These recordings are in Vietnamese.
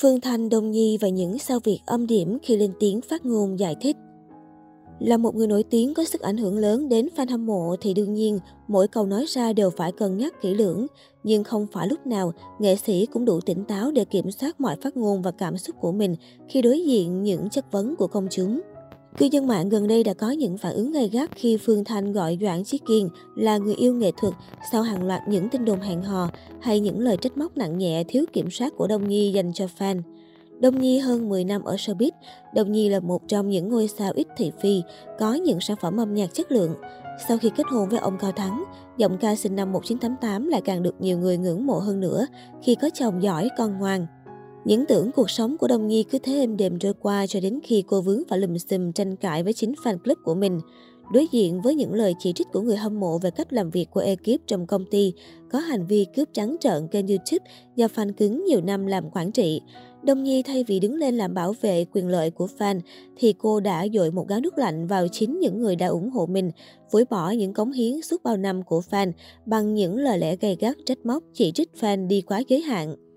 Phương Thanh, Đông Nhi và những sao việc âm điểm khi lên tiếng phát ngôn giải thích. Là một người nổi tiếng có sức ảnh hưởng lớn đến fan hâm mộ thì đương nhiên mỗi câu nói ra đều phải cân nhắc kỹ lưỡng. Nhưng không phải lúc nào nghệ sĩ cũng đủ tỉnh táo để kiểm soát mọi phát ngôn và cảm xúc của mình khi đối diện những chất vấn của công chúng. Cư dân mạng gần đây đã có những phản ứng gay gắt khi Phương Thanh gọi Doãn Chí Kiên là người yêu nghệ thuật sau hàng loạt những tin đồn hẹn hò hay những lời trách móc nặng nhẹ thiếu kiểm soát của Đông Nhi dành cho fan. Đông Nhi hơn 10 năm ở showbiz, Đông Nhi là một trong những ngôi sao ít thị phi, có những sản phẩm âm nhạc chất lượng. Sau khi kết hôn với ông Cao Thắng, giọng ca sinh năm 1988 lại càng được nhiều người ngưỡng mộ hơn nữa khi có chồng giỏi, con ngoan. Những tưởng cuộc sống của Đông Nhi cứ thế êm đềm trôi qua cho đến khi cô vướng phải lùm xùm tranh cãi với chính fan club của mình. Đối diện với những lời chỉ trích của người hâm mộ về cách làm việc của ekip trong công ty, có hành vi cướp trắng trợn kênh YouTube do fan cứng nhiều năm làm quản trị. Đông Nhi thay vì đứng lên làm bảo vệ quyền lợi của fan, thì cô đã dội một gáo nước lạnh vào chính những người đã ủng hộ mình, phối bỏ những cống hiến suốt bao năm của fan bằng những lời lẽ gay gắt trách móc chỉ trích fan đi quá giới hạn.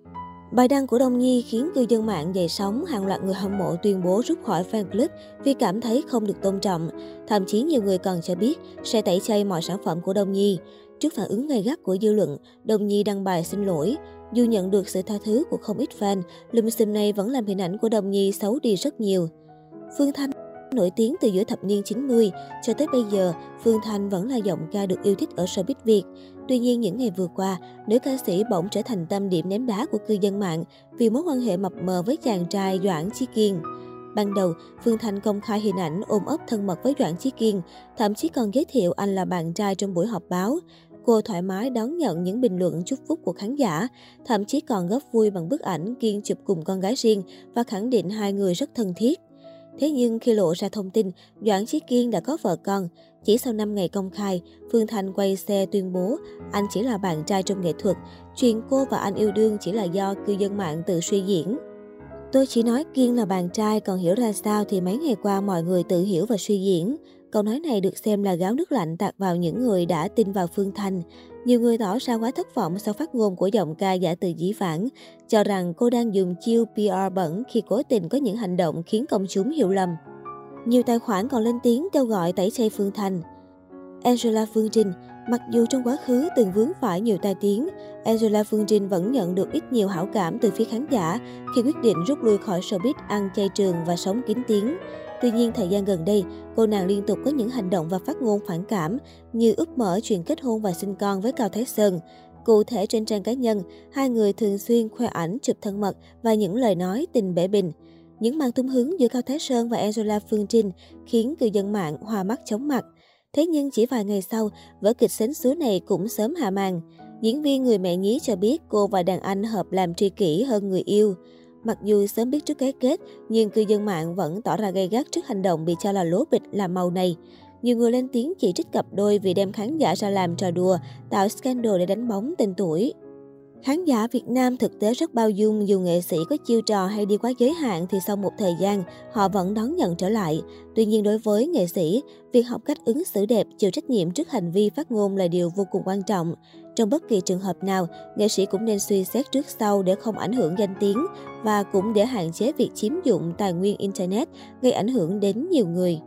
Bài đăng của Đông Nhi khiến cư dân mạng dậy sóng, hàng loạt người hâm mộ tuyên bố rút khỏi fan club vì cảm thấy không được tôn trọng. Thậm chí nhiều người còn cho biết sẽ tẩy chay mọi sản phẩm của Đông Nhi. Trước phản ứng gay gắt của dư luận, Đông Nhi đăng bài xin lỗi. Dù nhận được sự tha thứ của không ít fan, lùm xùm này vẫn làm hình ảnh của Đông Nhi xấu đi rất nhiều. Phương Thanh Nổi tiếng từ giữa thập niên 90 cho tới bây giờ, Phương Thanh vẫn là giọng ca được yêu thích ở showbiz Việt. Tuy nhiên, những ngày vừa qua, nữ ca sĩ bỗng trở thành tâm điểm ném đá của cư dân mạng vì mối quan hệ mập mờ với chàng trai Doãn Chí Kiên. Ban đầu, Phương Thanh công khai hình ảnh ôm ấp thân mật với Doãn Chí Kiên, thậm chí còn giới thiệu anh là bạn trai trong buổi họp báo. Cô thoải mái đón nhận những bình luận chúc phúc của khán giả, thậm chí còn góp vui bằng bức ảnh Kiên chụp cùng con gái riêng và khẳng định hai người rất thân thiết. Thế nhưng khi lộ ra thông tin Doãn Chí Kiên đã có vợ con, chỉ sau 5 ngày công khai, Phương Thanh quay xe tuyên bố anh chỉ là bạn trai trong nghệ thuật, chuyện cô và anh yêu đương chỉ là do cư dân mạng tự suy diễn. Tôi chỉ nói Kiên là bạn trai, còn hiểu ra sao thì mấy ngày qua mọi người tự hiểu và suy diễn. Câu nói này được xem là gáo nước lạnh tạt vào những người đã tin vào Phương Thanh. Nhiều người tỏ ra quá thất vọng sau phát ngôn của giọng ca giả từ dĩ vãng, cho rằng cô đang dùng chiêu PR bẩn khi cố tình có những hành động khiến công chúng hiểu lầm. Nhiều tài khoản còn lên tiếng kêu gọi tẩy chay Phương Thanh. Angela Phương Trinh Mặc dù trong quá khứ từng vướng phải nhiều tai tiếng, Angela Phương Trinh vẫn nhận được ít nhiều hảo cảm từ phía khán giả khi quyết định rút lui khỏi showbiz ăn chay trường và sống kín tiếng. Tuy nhiên, thời gian gần đây, cô nàng liên tục có những hành động và phát ngôn phản cảm như úp mở chuyện kết hôn và sinh con với Cao Thái Sơn. Cụ thể trên trang cá nhân, hai người thường xuyên khoe ảnh chụp thân mật và những lời nói tình bể bình. Những màn tung hứng giữa Cao Thái Sơn và Angela Phương Trinh khiến cư dân mạng hoa mắt chóng mặt. Thế nhưng chỉ vài ngày sau, vở kịch xến xúa này cũng sớm hạ màn. Diễn viên người mẹ nhí cho biết cô và đàn anh hợp làm tri kỷ hơn người yêu. Mặc dù sớm biết trước cái kết, nhưng cư dân mạng vẫn tỏ ra gay gắt trước hành động bị cho là lố bịch làm màu này. Nhiều người lên tiếng chỉ trích cặp đôi vì đem khán giả ra làm trò đùa, tạo scandal để đánh bóng tên tuổi. Khán giả Việt Nam thực tế rất bao dung dù nghệ sĩ có chiêu trò hay đi quá giới hạn thì sau một thời gian họ vẫn đón nhận trở lại. Tuy nhiên đối với nghệ sĩ, việc học cách ứng xử đẹp, chịu trách nhiệm trước hành vi phát ngôn là điều vô cùng quan trọng. Trong bất kỳ trường hợp nào, nghệ sĩ cũng nên suy xét trước sau để không ảnh hưởng danh tiếng và cũng để hạn chế việc chiếm dụng tài nguyên Internet gây ảnh hưởng đến nhiều người.